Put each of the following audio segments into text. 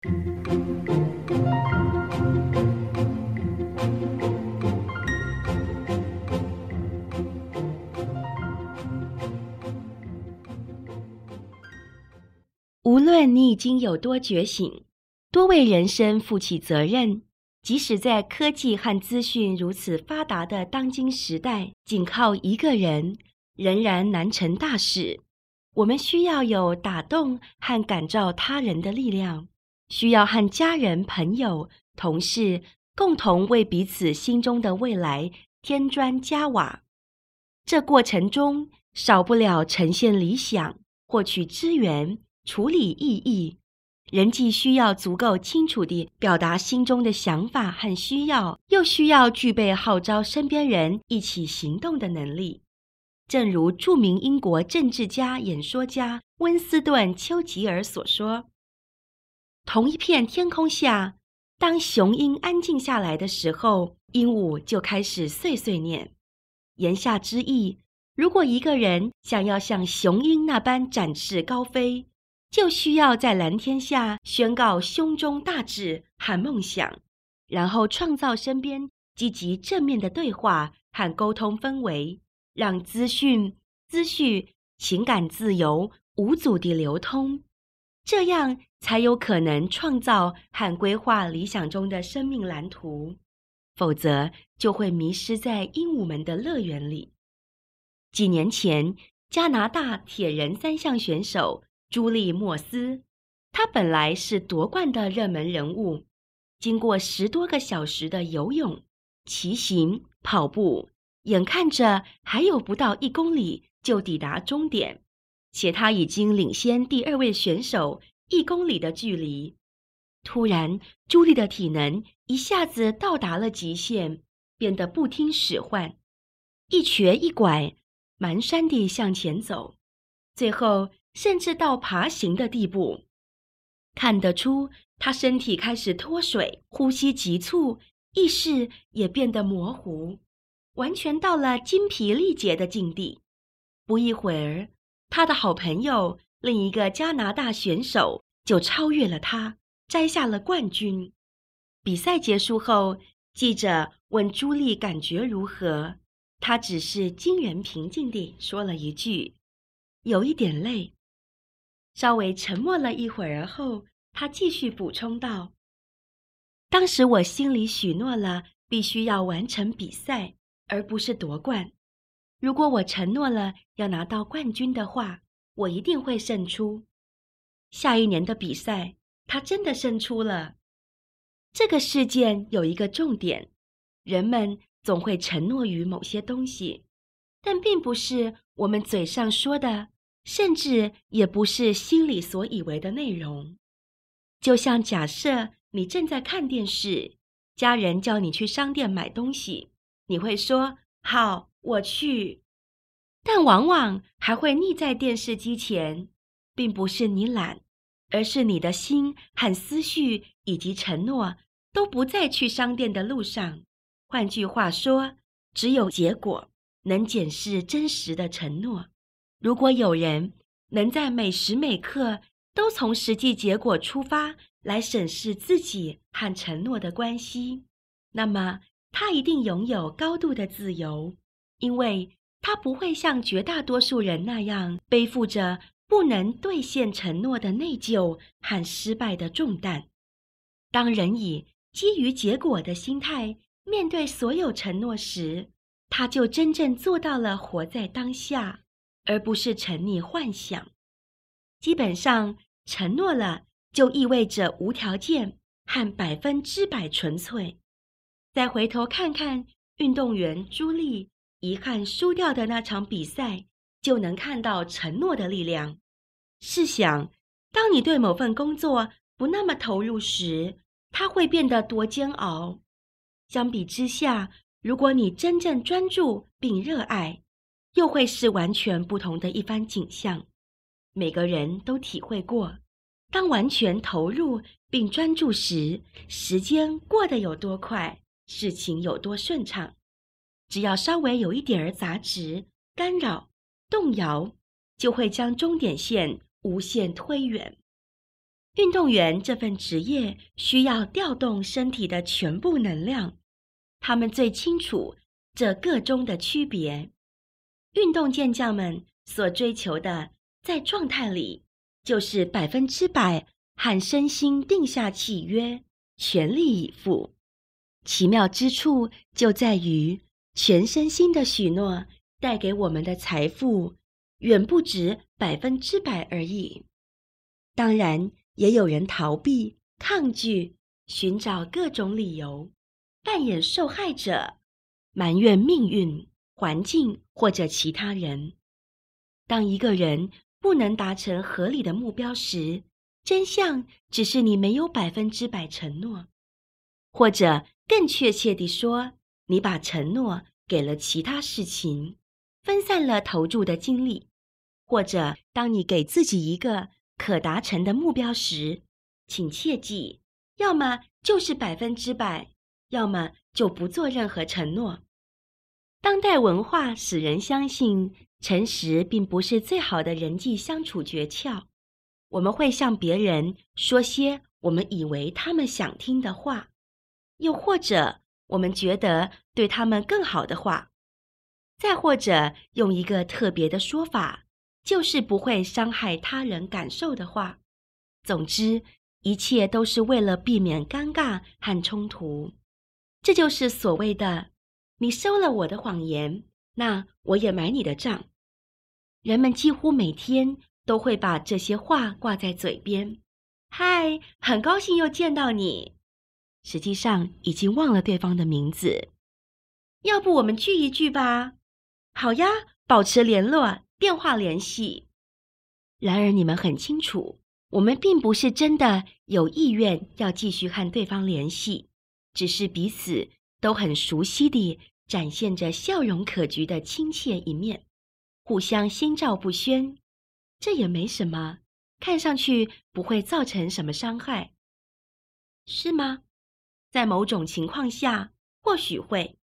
无论你已经有多觉醒，多为人生负起责任，即使在科技和资讯如此发达的当今时代，仅靠一个人仍然难成大事。我们需要有打动和感召他人的力量，需要和家人、朋友、同事共同为彼此心中的未来添砖加瓦。这过程中少不了呈现理想、获取资源。处理异议，人既需要足够清楚地表达心中的想法和需要，又需要具备号召身边人一起行动的能力。正如著名英国政治家、演说家温斯顿·丘吉尔所说：“同一片天空下，当雄鹰安静下来的时候，鹦鹉就开始碎碎念。”言下之意，如果一个人想要像雄鹰那般展翅高飞，就需要在蓝天下宣告胸中大志和梦想，然后创造身边积极正面的对话和沟通氛围，让资讯、资讯、情感自由无阻地流通，这样才有可能创造和规划理想中的生命蓝图。否则，就会迷失在鹦鹉们的乐园里。几年前，加拿大铁人三项选手。朱莉·莫斯，她本来是夺冠的热门人物。经过十多个小时的游泳、骑行、跑步，眼看着还有不到一公里就抵达终点，且他已经领先第二位选手一公里的距离。突然，朱莉的体能一下子到达了极限，变得不听使唤，一瘸一拐，蹒跚地向前走，最后。甚至到爬行的地步，看得出他身体开始脱水，呼吸急促，意识也变得模糊，完全到了精疲力竭的境地。不一会儿，他的好朋友另一个加拿大选手就超越了他，摘下了冠军。比赛结束后，记者问朱莉感觉如何，她只是惊人平静地说了一句：“有一点累。”稍微沉默了一会儿后，他继续补充道：“当时我心里许诺了，必须要完成比赛，而不是夺冠。如果我承诺了要拿到冠军的话，我一定会胜出。下一年的比赛，他真的胜出了。这个事件有一个重点：人们总会承诺于某些东西，但并不是我们嘴上说的。”甚至也不是心里所以为的内容，就像假设你正在看电视，家人叫你去商店买东西，你会说“好，我去”，但往往还会腻在电视机前，并不是你懒，而是你的心和思绪以及承诺都不在去商店的路上。换句话说，只有结果能检视真实的承诺。如果有人能在每时每刻都从实际结果出发来审视自己和承诺的关系，那么他一定拥有高度的自由，因为他不会像绝大多数人那样背负着不能兑现承诺的内疚和失败的重担。当人以基于结果的心态面对所有承诺时，他就真正做到了活在当下。而不是沉溺幻想。基本上，承诺了就意味着无条件和百分之百纯粹。再回头看看运动员朱莉遗憾输掉的那场比赛，就能看到承诺的力量。试想，当你对某份工作不那么投入时，它会变得多煎熬。相比之下，如果你真正专注并热爱，又会是完全不同的一番景象。每个人都体会过，当完全投入并专注时，时间过得有多快，事情有多顺畅。只要稍微有一点儿杂质、干扰、动摇，就会将终点线无限推远。运动员这份职业需要调动身体的全部能量，他们最清楚这个中的区别。运动健将们所追求的，在状态里就是百分之百和身心定下契约，全力以赴。奇妙之处就在于，全身心的许诺带给我们的财富，远不止百分之百而已。当然，也有人逃避、抗拒，寻找各种理由，扮演受害者，埋怨命运、环境或者其他人。当一个人不能达成合理的目标时，真相只是你没有百分之百承诺，或者更确切地说，你把承诺给了其他事情，分散了投注的精力，或者当你给自己一个。可达成的目标时，请切记：要么就是百分之百，要么就不做任何承诺。当代文化使人相信，诚实并不是最好的人际相处诀窍。我们会向别人说些我们以为他们想听的话，又或者我们觉得对他们更好的话，再或者用一个特别的说法。就是不会伤害他人感受的话。总之，一切都是为了避免尴尬和冲突。这就是所谓的“你收了我的谎言，那我也买你的账”。人们几乎每天都会把这些话挂在嘴边。嗨，很高兴又见到你。实际上已经忘了对方的名字。要不我们聚一聚吧？好呀，保持联络。电话联系。然而，你们很清楚，我们并不是真的有意愿要继续和对方联系，只是彼此都很熟悉地展现着笑容可掬的亲切一面，互相心照不宣。这也没什么，看上去不会造成什么伤害，是吗？在某种情况下，或许会。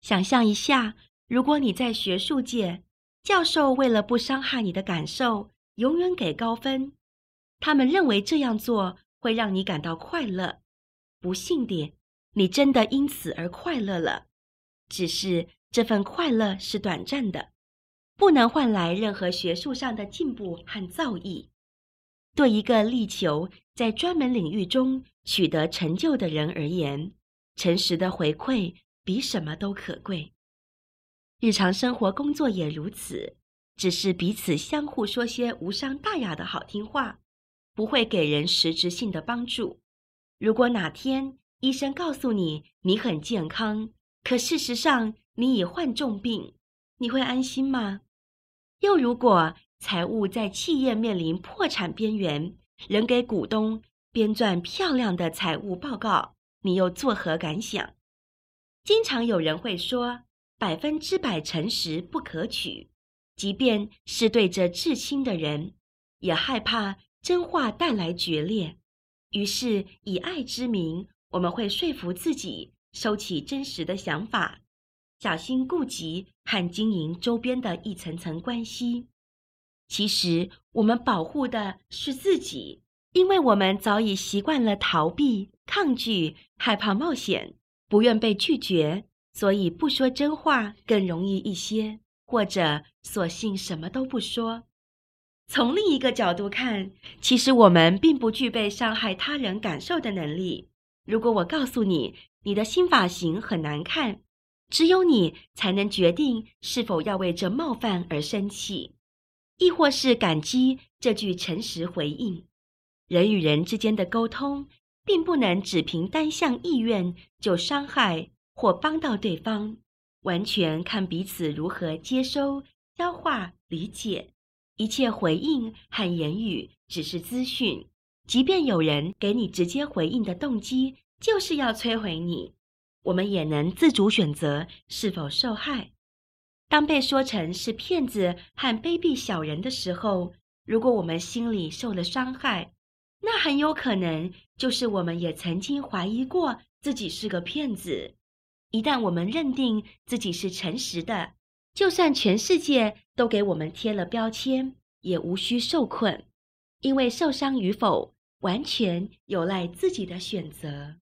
想象一下，如果你在学术界。教授为了不伤害你的感受，永远给高分。他们认为这样做会让你感到快乐。不幸地，你真的因此而快乐了。只是这份快乐是短暂的，不能换来任何学术上的进步和造诣。对一个力求在专门领域中取得成就的人而言，诚实的回馈比什么都可贵。日常生活、工作也如此，只是彼此相互说些无伤大雅的好听话，不会给人实质性的帮助。如果哪天医生告诉你你很健康，可事实上你已患重病，你会安心吗？又如果财务在企业面临破产边缘，仍给股东编撰漂亮的财务报告，你又作何感想？经常有人会说。百分之百诚实不可取，即便是对着至亲的人，也害怕真话带来决裂。于是，以爱之名，我们会说服自己收起真实的想法，小心顾及和经营周边的一层层关系。其实，我们保护的是自己，因为我们早已习惯了逃避、抗拒、害怕冒险，不愿被拒绝。所以不说真话更容易一些，或者索性什么都不说。从另一个角度看，其实我们并不具备伤害他人感受的能力。如果我告诉你你的新发型很难看，只有你才能决定是否要为这冒犯而生气，亦或是感激这句诚实回应。人与人之间的沟通，并不能只凭单向意愿就伤害。或帮到对方，完全看彼此如何接收、消化、理解。一切回应和言语只是资讯，即便有人给你直接回应的动机就是要摧毁你，我们也能自主选择是否受害。当被说成是骗子和卑鄙小人的时候，如果我们心里受了伤害，那很有可能就是我们也曾经怀疑过自己是个骗子。一旦我们认定自己是诚实的，就算全世界都给我们贴了标签，也无需受困，因为受伤与否完全有赖自己的选择。